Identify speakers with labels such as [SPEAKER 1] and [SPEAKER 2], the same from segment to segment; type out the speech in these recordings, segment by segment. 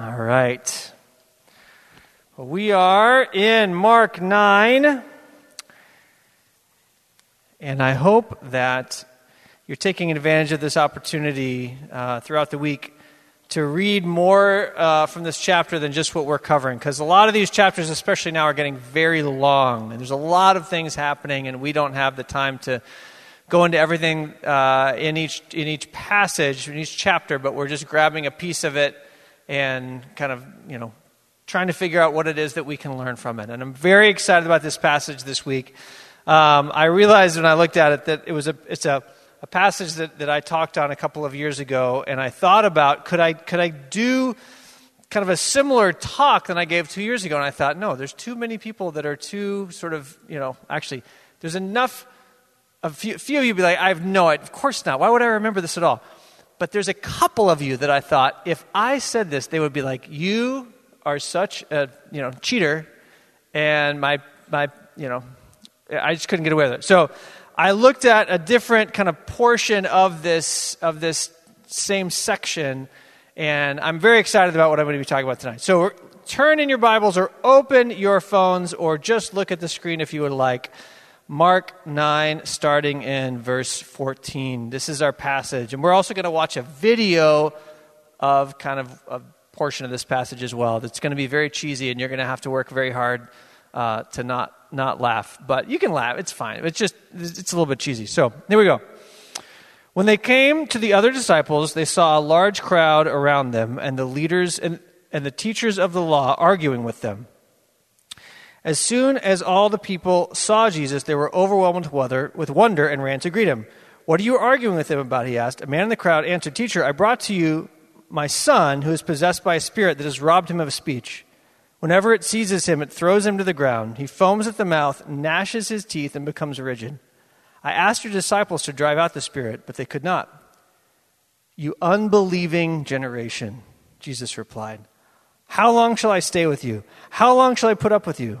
[SPEAKER 1] All right. We are in Mark 9. And I hope that you're taking advantage of this opportunity uh, throughout the week to read more uh, from this chapter than just what we're covering. Because a lot of these chapters, especially now, are getting very long. And there's a lot of things happening, and we don't have the time to go into everything uh, in, each, in each passage, in each chapter, but we're just grabbing a piece of it and kind of, you know, trying to figure out what it is that we can learn from it. And I'm very excited about this passage this week. Um, I realized when I looked at it that it was a, it's a, a passage that, that I talked on a couple of years ago, and I thought about could I, could I do kind of a similar talk than I gave two years ago? And I thought, no, there's too many people that are too sort of, you know, actually, there's enough. A few, few of you be like, I have no idea. Of course not. Why would I remember this at all? But there's a couple of you that I thought, if I said this, they would be like, you are such a you know cheater, and my my you know I just couldn't get away with it. So I looked at a different kind of portion of this of this same section, and I'm very excited about what I'm going to be talking about tonight. So turn in your Bibles or open your phones or just look at the screen if you would like. Mark 9, starting in verse 14. This is our passage. And we're also going to watch a video of kind of, a portion of this passage as well that's going to be very cheesy, and you're going to have to work very hard uh, to not not laugh. But you can laugh; it's fine. It's just it's a little bit cheesy. So here we go. When they came to the other disciples, they saw a large crowd around them, and the leaders and, and the teachers of the law arguing with them. As soon as all the people saw Jesus, they were overwhelmed with wonder and ran to greet him. What are you arguing with him about? He asked. A man in the crowd answered, Teacher, I brought to you my son, who is possessed by a spirit that has robbed him of speech. Whenever it seizes him, it throws him to the ground. He foams at the mouth, gnashes his teeth, and becomes rigid. I asked your disciples to drive out the spirit, but they could not. You unbelieving generation, Jesus replied. How long shall I stay with you? How long shall I put up with you?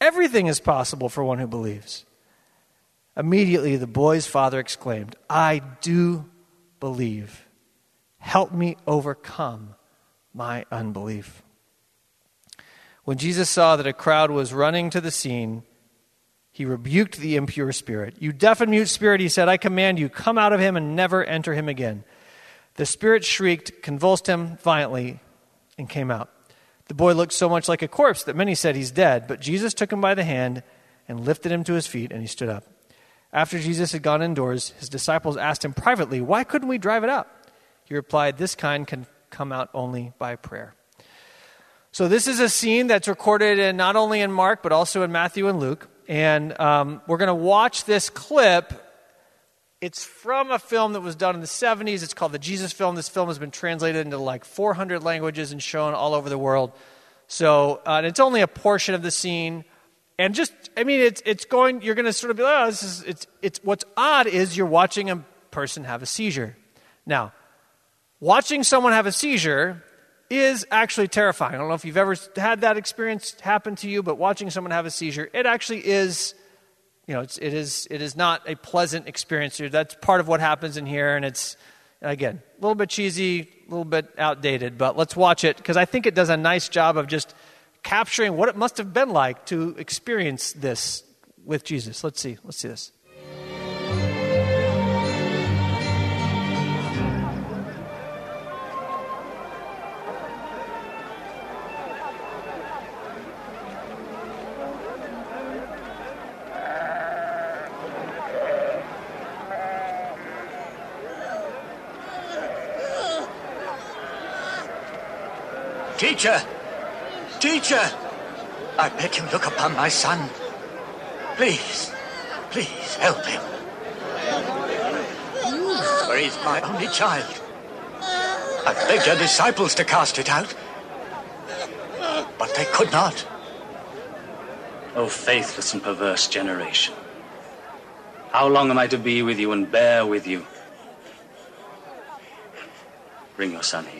[SPEAKER 1] everything is possible for one who believes. Immediately, the boy's father exclaimed, I do believe. Help me overcome my unbelief. When Jesus saw that a crowd was running to the scene, he rebuked the impure spirit. You deaf and mute spirit, he said, I command you, come out of him and never enter him again. The spirit shrieked, convulsed him violently, and came out. The boy looked so much like a corpse that many said he's dead, but Jesus took him by the hand and lifted him to his feet, and he stood up. After Jesus had gone indoors, his disciples asked him privately, Why couldn't we drive it out? He replied, This kind can come out only by prayer. So, this is a scene that's recorded in, not only in Mark, but also in Matthew and Luke. And um, we're going to watch this clip. It's from a film that was done in the 70s. It's called the Jesus film. This film has been translated into like 400 languages and shown all over the world. So, uh, it's only a portion of the scene and just i mean it's, it's going you're going to sort of be like oh this is it's, it's what's odd is you're watching a person have a seizure now watching someone have a seizure is actually terrifying i don't know if you've ever had that experience happen to you but watching someone have a seizure it actually is you know it's, it is it is not a pleasant experience that's part of what happens in here and it's again a little bit cheesy a little bit outdated but let's watch it because i think it does a nice job of just capturing what it must have been like to experience this with Jesus. Let's see. Let's see this.
[SPEAKER 2] Teacher! Teacher! I beg you look upon my son. Please, please help him. For he's my only child. I begged your disciples to cast it out. but they could not.
[SPEAKER 3] O faithless and perverse generation. How long am I to be with you and bear with you? Bring your son here.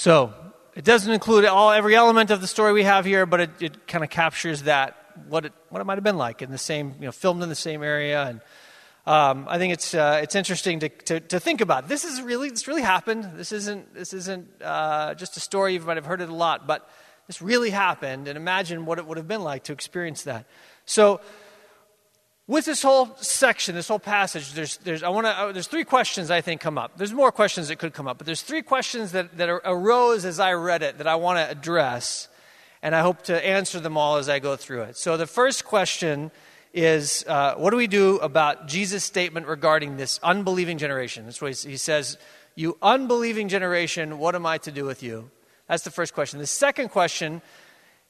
[SPEAKER 1] So it doesn't include all every element of the story we have here, but it, it kind of captures that what it what it might have been like in the same you know filmed in the same area, and um, I think it's uh, it's interesting to, to, to think about. This is really this really happened. This isn't this isn't uh, just a story you might have heard it a lot, but this really happened, and imagine what it would have been like to experience that. So with this whole section, this whole passage, there's, there's, I wanna, uh, there's three questions I think come up. There's more questions that could come up, but there's three questions that, that arose as I read it that I want to address, and I hope to answer them all as I go through it. So the first question is uh, what do we do about Jesus' statement regarding this unbelieving generation? That's what he says, You unbelieving generation, what am I to do with you? That's the first question. The second question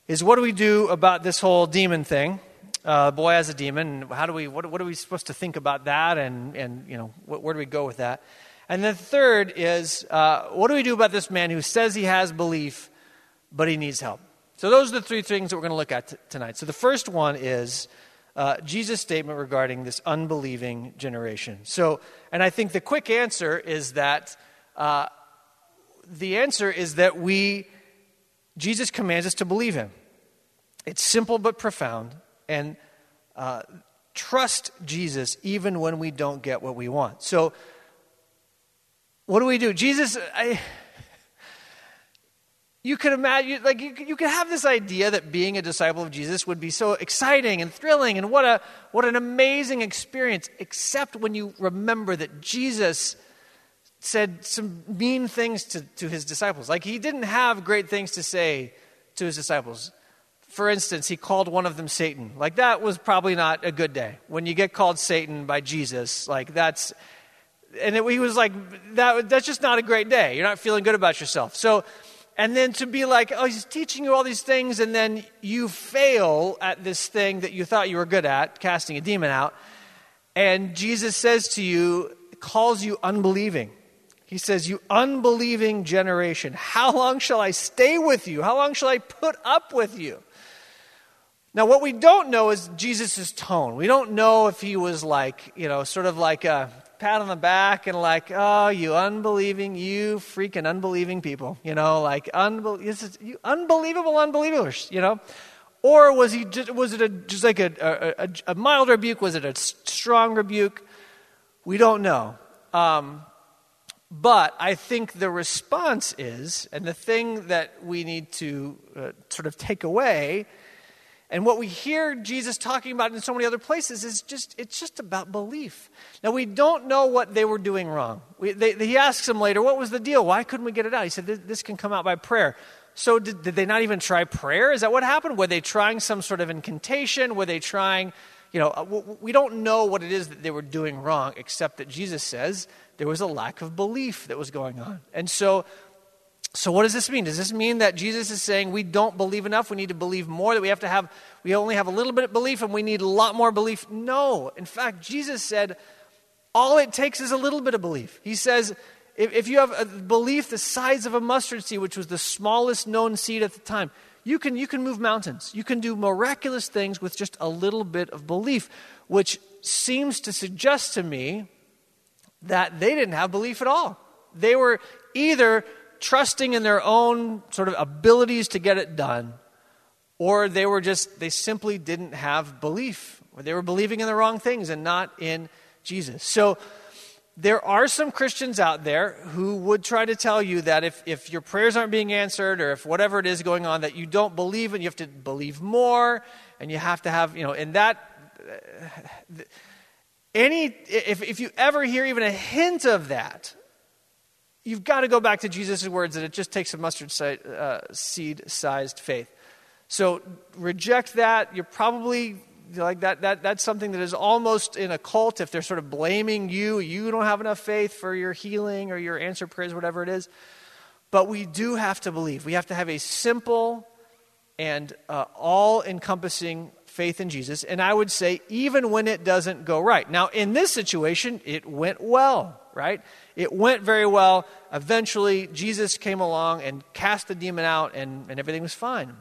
[SPEAKER 1] is what do we do about this whole demon thing? Uh, boy has a demon. How do we? What, what, are we supposed to think about that? And and you know, wh- where do we go with that? And then third is uh, what do we do about this man who says he has belief, but he needs help? So those are the three things that we're going to look at t- tonight. So the first one is uh, Jesus' statement regarding this unbelieving generation. So, and I think the quick answer is that uh, the answer is that we Jesus commands us to believe him. It's simple but profound and uh, trust Jesus even when we don't get what we want. So, what do we do? Jesus, I, you could imagine, like, you, you could have this idea that being a disciple of Jesus would be so exciting and thrilling and what, a, what an amazing experience, except when you remember that Jesus said some mean things to, to his disciples. Like, he didn't have great things to say to his disciples for instance, he called one of them Satan. Like, that was probably not a good day. When you get called Satan by Jesus, like, that's, and it, he was like, that, that's just not a great day. You're not feeling good about yourself. So, and then to be like, oh, he's teaching you all these things, and then you fail at this thing that you thought you were good at, casting a demon out, and Jesus says to you, calls you unbelieving. He says, You unbelieving generation, how long shall I stay with you? How long shall I put up with you? Now, what we don't know is Jesus' tone. We don't know if he was like, you know, sort of like a pat on the back and like, oh, you unbelieving, you freaking unbelieving people, you know, like unbe- you unbelievable unbelievers, you know. Or was he just, was it a, just like a, a, a mild rebuke? Was it a strong rebuke? We don't know. Um, but I think the response is, and the thing that we need to uh, sort of take away and what we hear Jesus talking about in so many other places is just, it's just about belief. Now, we don't know what they were doing wrong. We, they, he asks them later, what was the deal? Why couldn't we get it out? He said, this, this can come out by prayer. So, did, did, they not even try prayer? Is that what happened? Were they trying some sort of incantation? Were they trying, you know, uh, we don't know what it is that they were doing wrong, except that Jesus says there was a lack of belief that was going on. And so, so, what does this mean? Does this mean that Jesus is saying we don't believe enough? We need to believe more, that we have to have, we only have a little bit of belief and we need a lot more belief? No. In fact, Jesus said all it takes is a little bit of belief. He says, if, if you have a belief the size of a mustard seed, which was the smallest known seed at the time, you can, you can move mountains. You can do miraculous things with just a little bit of belief, which seems to suggest to me that they didn't have belief at all. They were either trusting in their own sort of abilities to get it done, or they were just, they simply didn't have belief, or they were believing in the wrong things and not in Jesus. So, there are some Christians out there who would try to tell you that if, if your prayers aren't being answered or if whatever it is going on, that you don't believe and you have to believe more and you have to have, you know, and that, uh, any, if, if you ever hear even a hint of that, you've got to go back to Jesus' words that it just takes a mustard uh, seed sized faith. So reject that. You're probably like that, that that's something that is almost in a cult if they're sort of blaming you you don't have enough faith for your healing or your answer prayers whatever it is but we do have to believe we have to have a simple and uh, all encompassing faith in jesus and i would say even when it doesn't go right now in this situation it went well right it went very well eventually jesus came along and cast the demon out and, and everything was fine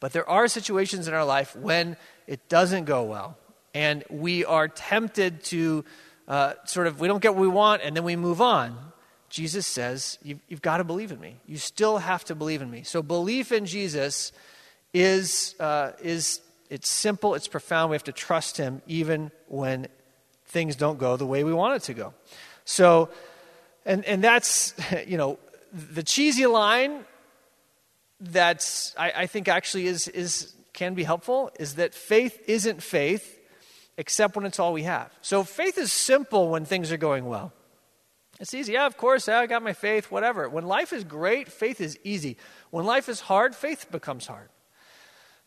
[SPEAKER 1] but there are situations in our life when it doesn't go well. And we are tempted to uh, sort of, we don't get what we want and then we move on. Jesus says, you've, you've, got to believe in me. You still have to believe in me. So belief in Jesus is, uh, is it's simple, it's profound. We have to trust him even when things don't go the way we want it to go. So, and, and that's, you know, the cheesy line that's, I, I think actually is, is can be helpful is that faith isn't faith except when it's all we have. So faith is simple when things are going well. It's easy. Yeah, of course, yeah, I got my faith, whatever. When life is great, faith is easy. When life is hard, faith becomes hard.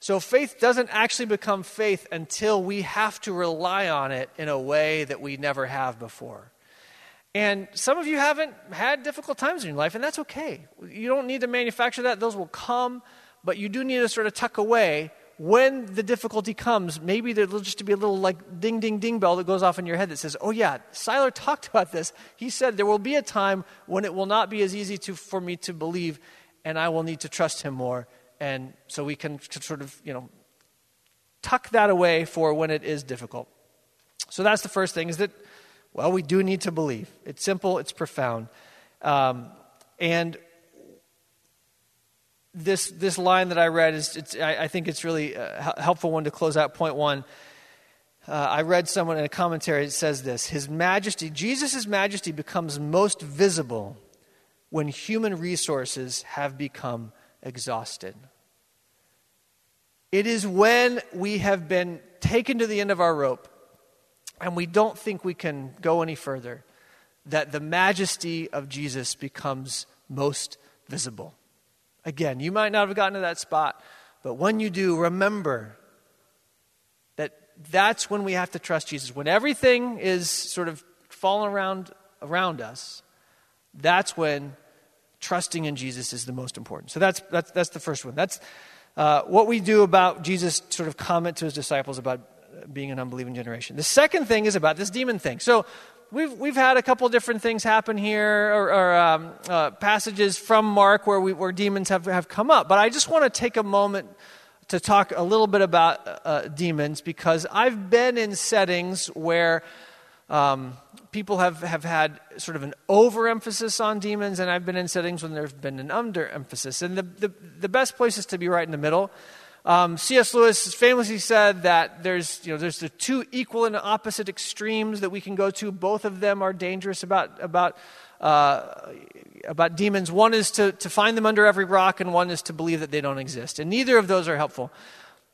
[SPEAKER 1] So faith doesn't actually become faith until we have to rely on it in a way that we never have before. And some of you haven't had difficult times in your life, and that's okay. You don't need to manufacture that, those will come, but you do need to sort of tuck away when the difficulty comes, maybe there'll just be a little like ding, ding, ding bell that goes off in your head that says, oh, yeah, Siler talked about this. He said there will be a time when it will not be as easy to, for me to believe, and I will need to trust him more. And so we can sort of, you know, tuck that away for when it is difficult. So that's the first thing is that, well, we do need to believe. It's simple, it's profound. Um, and this, this line that I read is, I, I think it's really a helpful one to close out point one. Uh, I read someone in a commentary that says this His Majesty, Jesus' Majesty becomes most visible when human resources have become exhausted. It is when we have been taken to the end of our rope and we don't think we can go any further that the majesty of Jesus becomes most visible. Again, you might not have gotten to that spot, but when you do, remember that that's when we have to trust Jesus. When everything is sort of falling around around us, that's when trusting in Jesus is the most important. So that's that's that's the first one. That's uh, what we do about Jesus' sort of comment to his disciples about being an unbelieving generation. The second thing is about this demon thing. So we've, we've had a couple different things happen here, or, or um, uh, passages from Mark where, we, where demons have, have come up. But I just want to take a moment to talk a little bit about uh, demons because I've been in settings where um, people have, have had sort of an overemphasis on demons, and I've been in settings when there's been an underemphasis. And the, the, the best place is to be right in the middle. Um, C.S. Lewis famously said that there's, you know, there's the two equal and opposite extremes that we can go to. Both of them are dangerous about, about, uh, about demons. One is to, to find them under every rock, and one is to believe that they don't exist. And neither of those are helpful.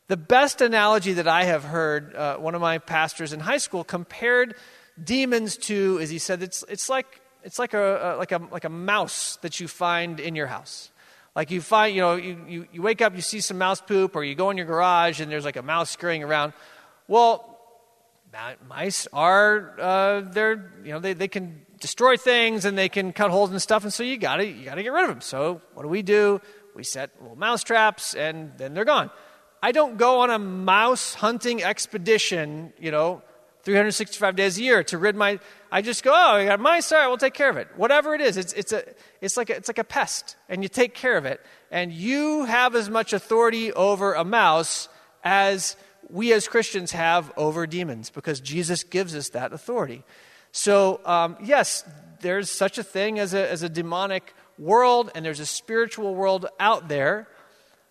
[SPEAKER 1] The best analogy that I have heard, uh, one of my pastors in high school compared demons to, as he said, it's, it's, like, it's like, a, a, like, a, like a mouse that you find in your house. Like you find, you know, you, you, you wake up, you see some mouse poop, or you go in your garage and there's like a mouse scurrying around. Well, mice are, uh, they're, you know, they, they can destroy things and they can cut holes and stuff, and so you gotta, you gotta get rid of them. So what do we do? We set little mouse traps and then they're gone. I don't go on a mouse hunting expedition, you know, 365 days a year to rid my. I just go, oh, I got mice. sorry, we'll take care of it. Whatever it is, it's, it's, a, it's, like a, it's like a pest, and you take care of it. And you have as much authority over a mouse as we as Christians have over demons because Jesus gives us that authority. So, um, yes, there's such a thing as a, as a demonic world, and there's a spiritual world out there.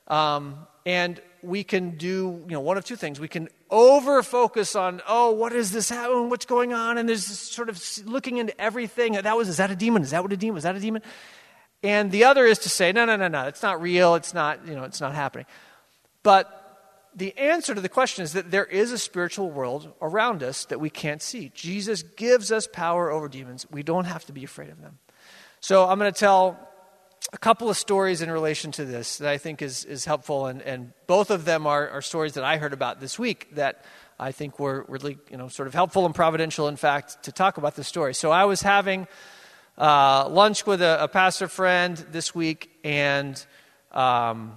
[SPEAKER 1] Um, and we can do you know one of two things we can over focus on oh what is this happening? what's going on? And there's sort of looking into everything. That was is that a demon? Is that what a demon? Is that a demon? And the other is to say no no no no it's not real. It's not you know it's not happening. But the answer to the question is that there is a spiritual world around us that we can't see. Jesus gives us power over demons. We don't have to be afraid of them. So i'm going to tell a couple of stories in relation to this that I think is, is helpful, and, and both of them are, are stories that I heard about this week that I think were really, you know, sort of helpful and providential, in fact, to talk about this story. So I was having uh, lunch with a, a, pastor friend this week, and um,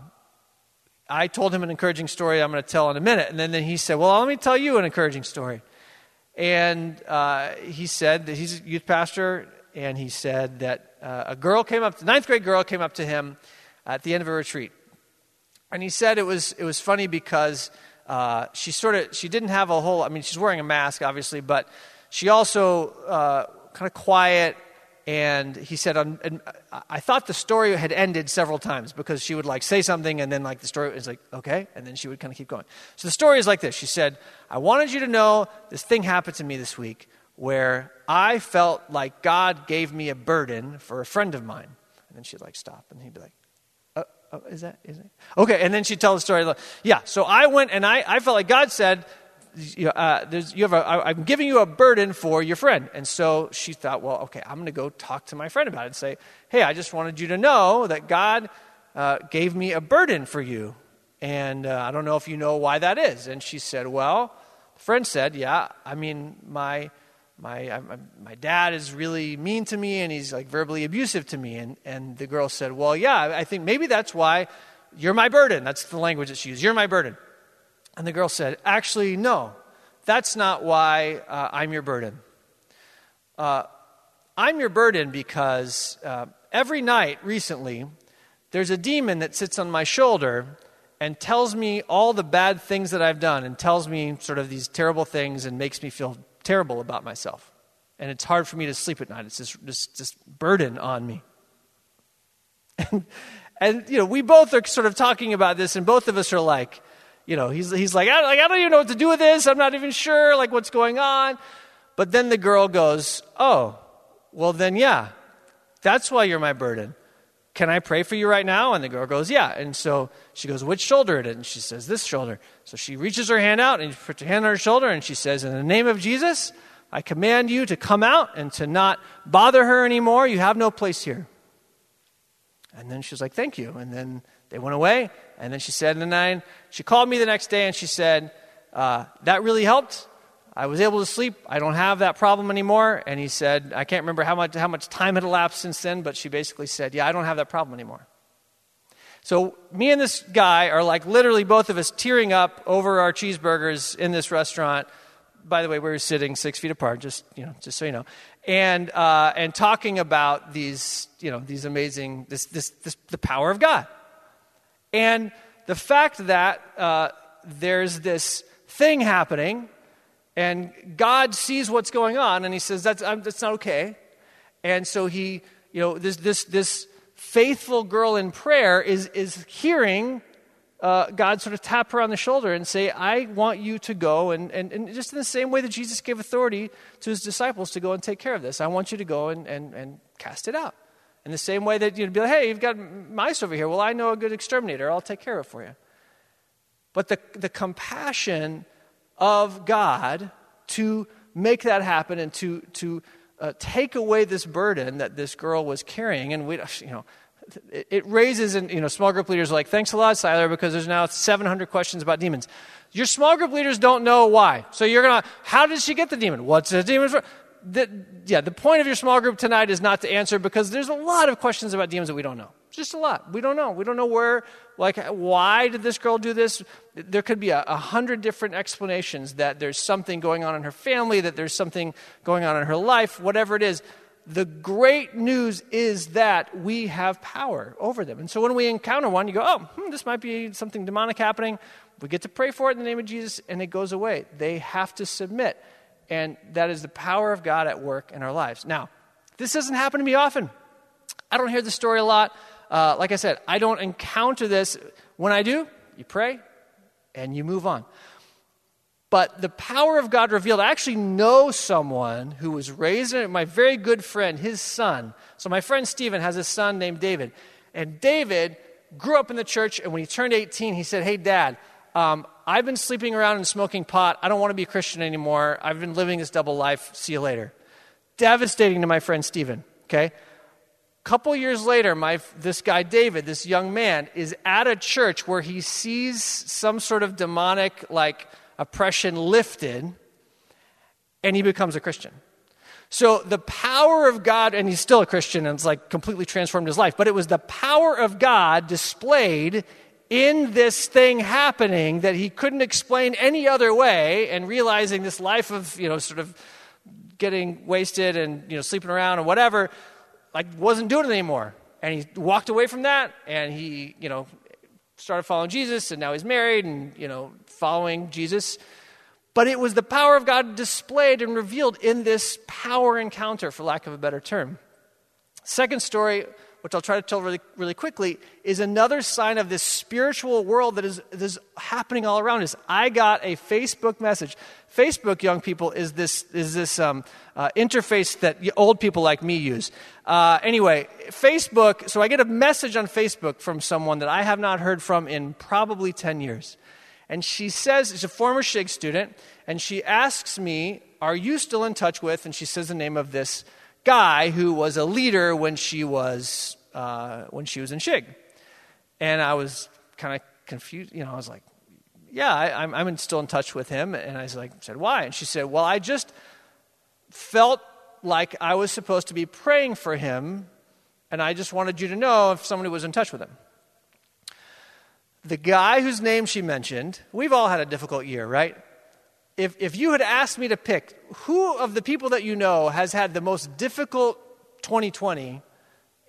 [SPEAKER 1] I told him an encouraging story I'm going to tell in a minute. And then, then he said, Well, let me tell you an encouraging story. And uh, he said that he's a youth pastor, and he said that uh, a girl came up, a ninth grade girl came up to him at the end of a retreat. And he said it was, it was funny because uh, she sort of, she didn't have a whole, I mean, she's wearing a mask, obviously, but she also uh, kind of quiet. And he said, um, and I thought the story had ended several times because she would like say something and then like the story is like, okay. And then she would kind of keep going. So the story is like this. She said, I wanted you to know this thing happened to me this week where I felt like God gave me a burden for a friend of mine. And then she'd like stop and he'd be like, oh, oh, is that, is it? Okay. And then she'd tell the story. Yeah. So I went and I, I felt like God said, you, know, uh, you have a, I, I'm giving you a burden for your friend. And so she thought, well, okay, I'm going to go talk to my friend about it and say, hey, I just wanted you to know that God uh, gave me a burden for you. And uh, I don't know if you know why that is. And she said, well, the friend said, yeah, I mean, my my, I, my dad is really mean to me and he's like verbally abusive to me. And, and the girl said, Well, yeah, I think maybe that's why you're my burden. That's the language that she used. You're my burden. And the girl said, Actually, no, that's not why uh, I'm your burden. Uh, I'm your burden because uh, every night recently, there's a demon that sits on my shoulder and tells me all the bad things that I've done and tells me sort of these terrible things and makes me feel terrible about myself. And it's hard for me to sleep at night. It's this, this, this burden on me. And, and, you know, we both are sort of talking about this, and both of us are like, you know, he's, he's like I, like, I don't even know what to do with this. I'm not even sure, like, what's going on. But then the girl goes, oh, well, then, yeah, that's why you're my burden. Can I pray for you right now? And the girl goes, Yeah. And so she goes, Which shoulder? And she says, This shoulder. So she reaches her hand out and puts her hand on her shoulder and she says, In the name of Jesus, I command you to come out and to not bother her anymore. You have no place here. And then she's like, Thank you. And then they went away. And then she said, And then she called me the next day and she said, uh, That really helped. I was able to sleep. I don't have that problem anymore. And he said, I can't remember how much, how much time had elapsed since then, but she basically said, Yeah, I don't have that problem anymore. So, me and this guy are like literally both of us tearing up over our cheeseburgers in this restaurant. By the way, we were sitting six feet apart, just, you know, just so you know. And, uh, and talking about these, you know, these amazing, this, this, this, the power of God. And the fact that uh, there's this thing happening and God sees what's going on, and He says, that's, that's not okay. And so He, you know, this, this, this faithful girl in prayer is, is hearing uh, God sort of tap her on the shoulder and say, I want you to go, and, and, and just in the same way that Jesus gave authority to his disciples to go and take care of this, I want you to go and, and, and cast it out. In the same way that you'd be like, hey, you've got mice over here. Well, I know a good exterminator. I'll take care of it for you. But the, the compassion of God to make that happen and to, to uh, take away this burden that this girl was carrying. And we, you know, it, it raises, and you know, small group leaders like, thanks a lot, Siler, because there's now 700 questions about demons. Your small group leaders don't know why. So you're going to, how did she get the demon? What's the demon for? The, yeah, the point of your small group tonight is not to answer because there's a lot of questions about demons that we don't know. Just a lot. We don't know. We don't know where, like, why did this girl do this? There could be a, a hundred different explanations that there's something going on in her family, that there's something going on in her life, whatever it is. The great news is that we have power over them. And so when we encounter one, you go, oh, hmm, this might be something demonic happening. We get to pray for it in the name of Jesus, and it goes away. They have to submit. And that is the power of God at work in our lives. Now, this doesn't happen to me often. I don't hear the story a lot. Uh, like I said, I don't encounter this. When I do, you pray and you move on. But the power of God revealed, I actually know someone who was raised, in my very good friend, his son. So my friend Stephen has a son named David. And David grew up in the church, and when he turned 18, he said, Hey, dad, um, I've been sleeping around and smoking pot. I don't want to be a Christian anymore. I've been living this double life. See you later. Devastating to my friend Stephen, okay? Couple years later, my, this guy David, this young man, is at a church where he sees some sort of demonic like oppression lifted, and he becomes a Christian. So the power of God, and he's still a Christian, and it's like completely transformed his life. But it was the power of God displayed in this thing happening that he couldn't explain any other way, and realizing this life of you know sort of getting wasted and you know sleeping around and whatever like wasn't doing it anymore. And he walked away from that and he, you know, started following Jesus and now he's married and, you know, following Jesus. But it was the power of God displayed and revealed in this power encounter, for lack of a better term. Second story, which I'll try to tell really, really quickly, is another sign of this spiritual world that is, that is happening all around us. I got a Facebook message. Facebook, young people, is this, is this um, uh, interface that old people like me use. Uh, anyway, Facebook, so I get a message on Facebook from someone that I have not heard from in probably 10 years. And she says, she's a former Shig student, and she asks me, Are you still in touch with? And she says the name of this guy who was a leader when she was, uh, when she was in Shig. And I was kind of confused. You know, I was like, yeah, I, am I'm still in touch with him. And I was like, said, why? And she said, well, I just felt like I was supposed to be praying for him, and I just wanted you to know if somebody was in touch with him. The guy whose name she mentioned, we've all had a difficult year, right? If, if you had asked me to pick who of the people that you know has had the most difficult 2020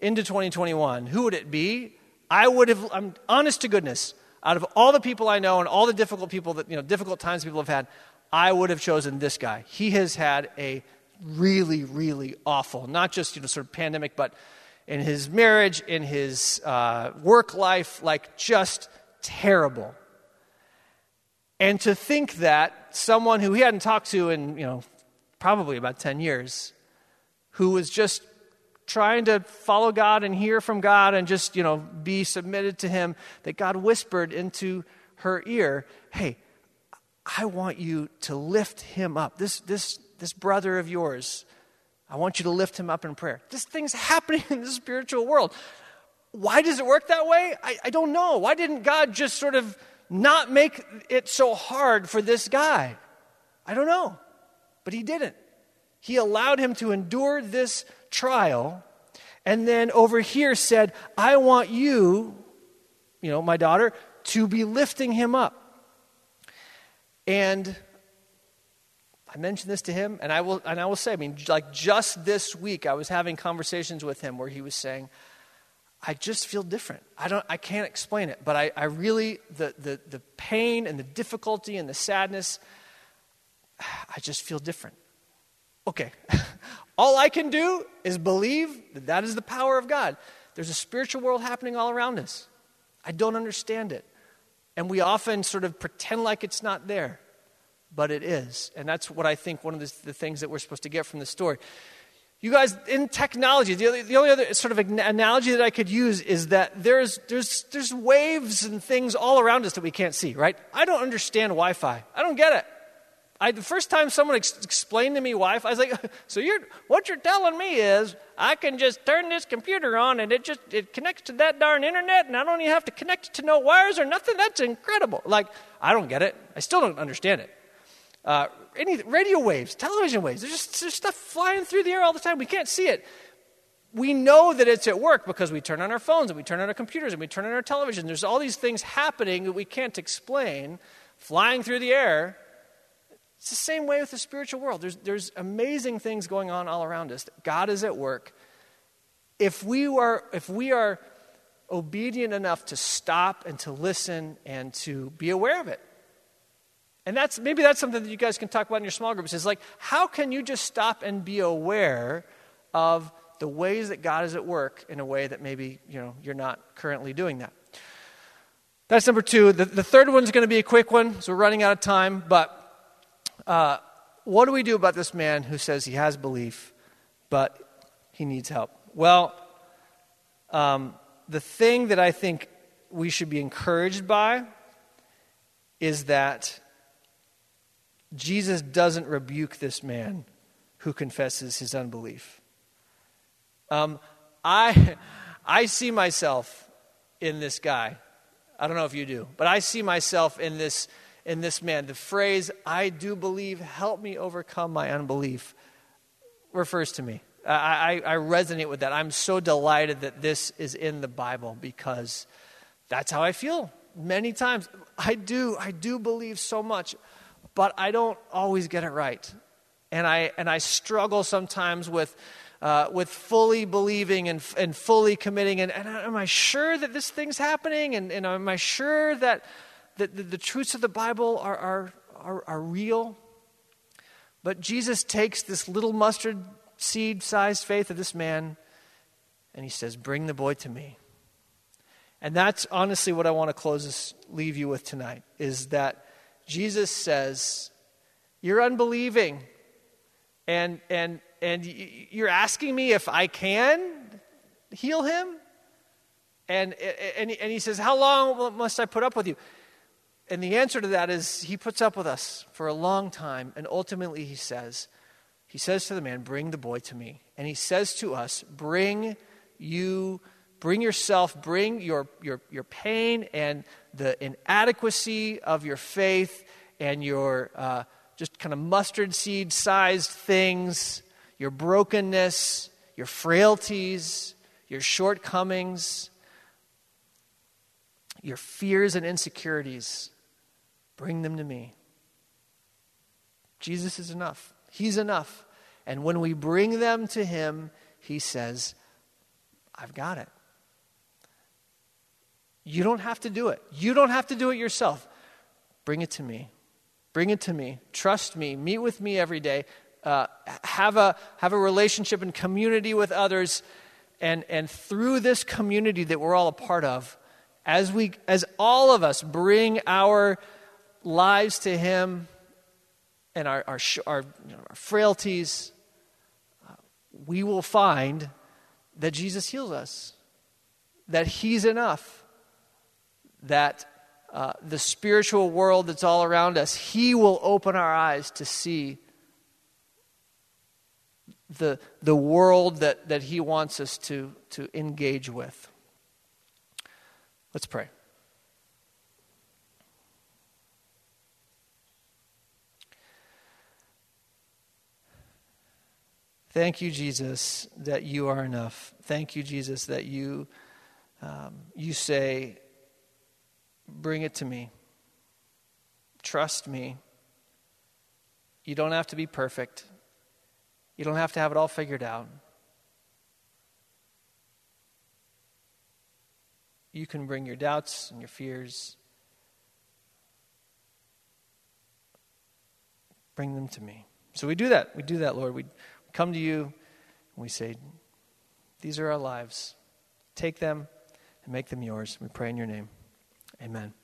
[SPEAKER 1] into 2021, who would it be? I would have, I'm honest to goodness, out of all the people I know and all the difficult people that, you know, difficult times people have had, I would have chosen this guy. He has had a really, really awful, not just, you know, sort of pandemic, but in his marriage, in his uh, work life, like just terrible. And to think that someone who he hadn't talked to in, you know, probably about 10 years, who was just trying to follow God and hear from God and just, you know, be submitted to Him, that God whispered into her ear, hey, I want you to lift him up. This, this, this brother of yours, I want you to lift him up in prayer. This thing's happening in the spiritual world. Why does it work that way? I, I don't know. Why didn't God just sort of not make it so hard for this guy? I don't know. But He didn't. He allowed him to endure this trial, and then over here said, I want you, you know, my daughter, to be lifting him up. And I mentioned this to him, and I will, and I will say, I mean, like just this week, I was having conversations with him where he was saying, I just feel different. I, don't, I can't explain it, but I, I really, the, the, the pain and the difficulty and the sadness, I just feel different. Okay, All I can do is believe that that is the power of God. There's a spiritual world happening all around us. I don't understand it. And we often sort of pretend like it's not there, but it is. And that's what I think one of the, the things that we're supposed to get from the story. You guys, in technology, the, the only other sort of analogy that I could use is that there's, there's, there's waves and things all around us that we can't see, right? I don't understand Wi Fi. I don't get it. I, the first time someone ex- explained to me Wi-Fi, I was like, "So you're what you're telling me is I can just turn this computer on and it just it connects to that darn internet, and I don't even have to connect it to no wires or nothing. That's incredible. Like I don't get it. I still don't understand it. Uh, any radio waves, television waves, there's just there's stuff flying through the air all the time. We can't see it, we know that it's at work because we turn on our phones and we turn on our computers and we turn on our television. There's all these things happening that we can't explain, flying through the air. It's the same way with the spiritual world. There's, there's amazing things going on all around us. God is at work. If we, are, if we are obedient enough to stop and to listen and to be aware of it, and that's maybe that's something that you guys can talk about in your small groups. Is like, how can you just stop and be aware of the ways that God is at work in a way that maybe you know you're not currently doing that? That's number two. The, the third one's going to be a quick one, so we're running out of time. But uh, what do we do about this man who says he has belief, but he needs help? Well, um, the thing that I think we should be encouraged by is that Jesus doesn't rebuke this man who confesses his unbelief. Um, I, I see myself in this guy. I don't know if you do, but I see myself in this, in this man. The phrase, I do believe, help me overcome my unbelief, refers to me. I, I, I resonate with that. I'm so delighted that this is in the Bible because that's how I feel many times. I do, I do believe so much but I don't always get it right. And I, and I struggle sometimes with, uh, with fully believing and, and fully committing. And, and am I sure that this thing's happening? And, and am I sure that, that the, the truths of the Bible are, are, are, are real? But Jesus takes this little mustard seed sized faith of this man and he says, Bring the boy to me. And that's honestly what I want to close this, leave you with tonight is that Jesus says, You're unbelieving. And, and, and you're asking me if I can heal him? And, and, and he says, How long must I put up with you? And the answer to that is he puts up with us for a long time. And ultimately, he says, He says to the man, Bring the boy to me. And he says to us, Bring you bring yourself, bring your, your, your pain and the inadequacy of your faith and your uh, just kind of mustard seed sized things, your brokenness, your frailties, your shortcomings, your fears and insecurities. Bring them to me. Jesus is enough. He's enough. And when we bring them to Him, He says, I've got it. You don't have to do it. You don't have to do it yourself. Bring it to me. Bring it to me. Trust me. Meet with me every day. Uh, have, a, have a relationship and community with others. And, and through this community that we're all a part of, as, we, as all of us bring our lives to Him and our, our, our, you know, our frailties, uh, we will find that Jesus heals us, that He's enough that uh, the spiritual world that's all around us, He will open our eyes to see the, the world that, that He wants us to, to engage with. Let's pray. Thank you, Jesus, that you are enough. Thank you, Jesus, that you, um, you say, Bring it to me. Trust me. You don't have to be perfect, you don't have to have it all figured out. You can bring your doubts and your fears. Bring them to me. So we do that. We do that, Lord. We come to you and we say, These are our lives. Take them and make them yours. We pray in your name. Amen.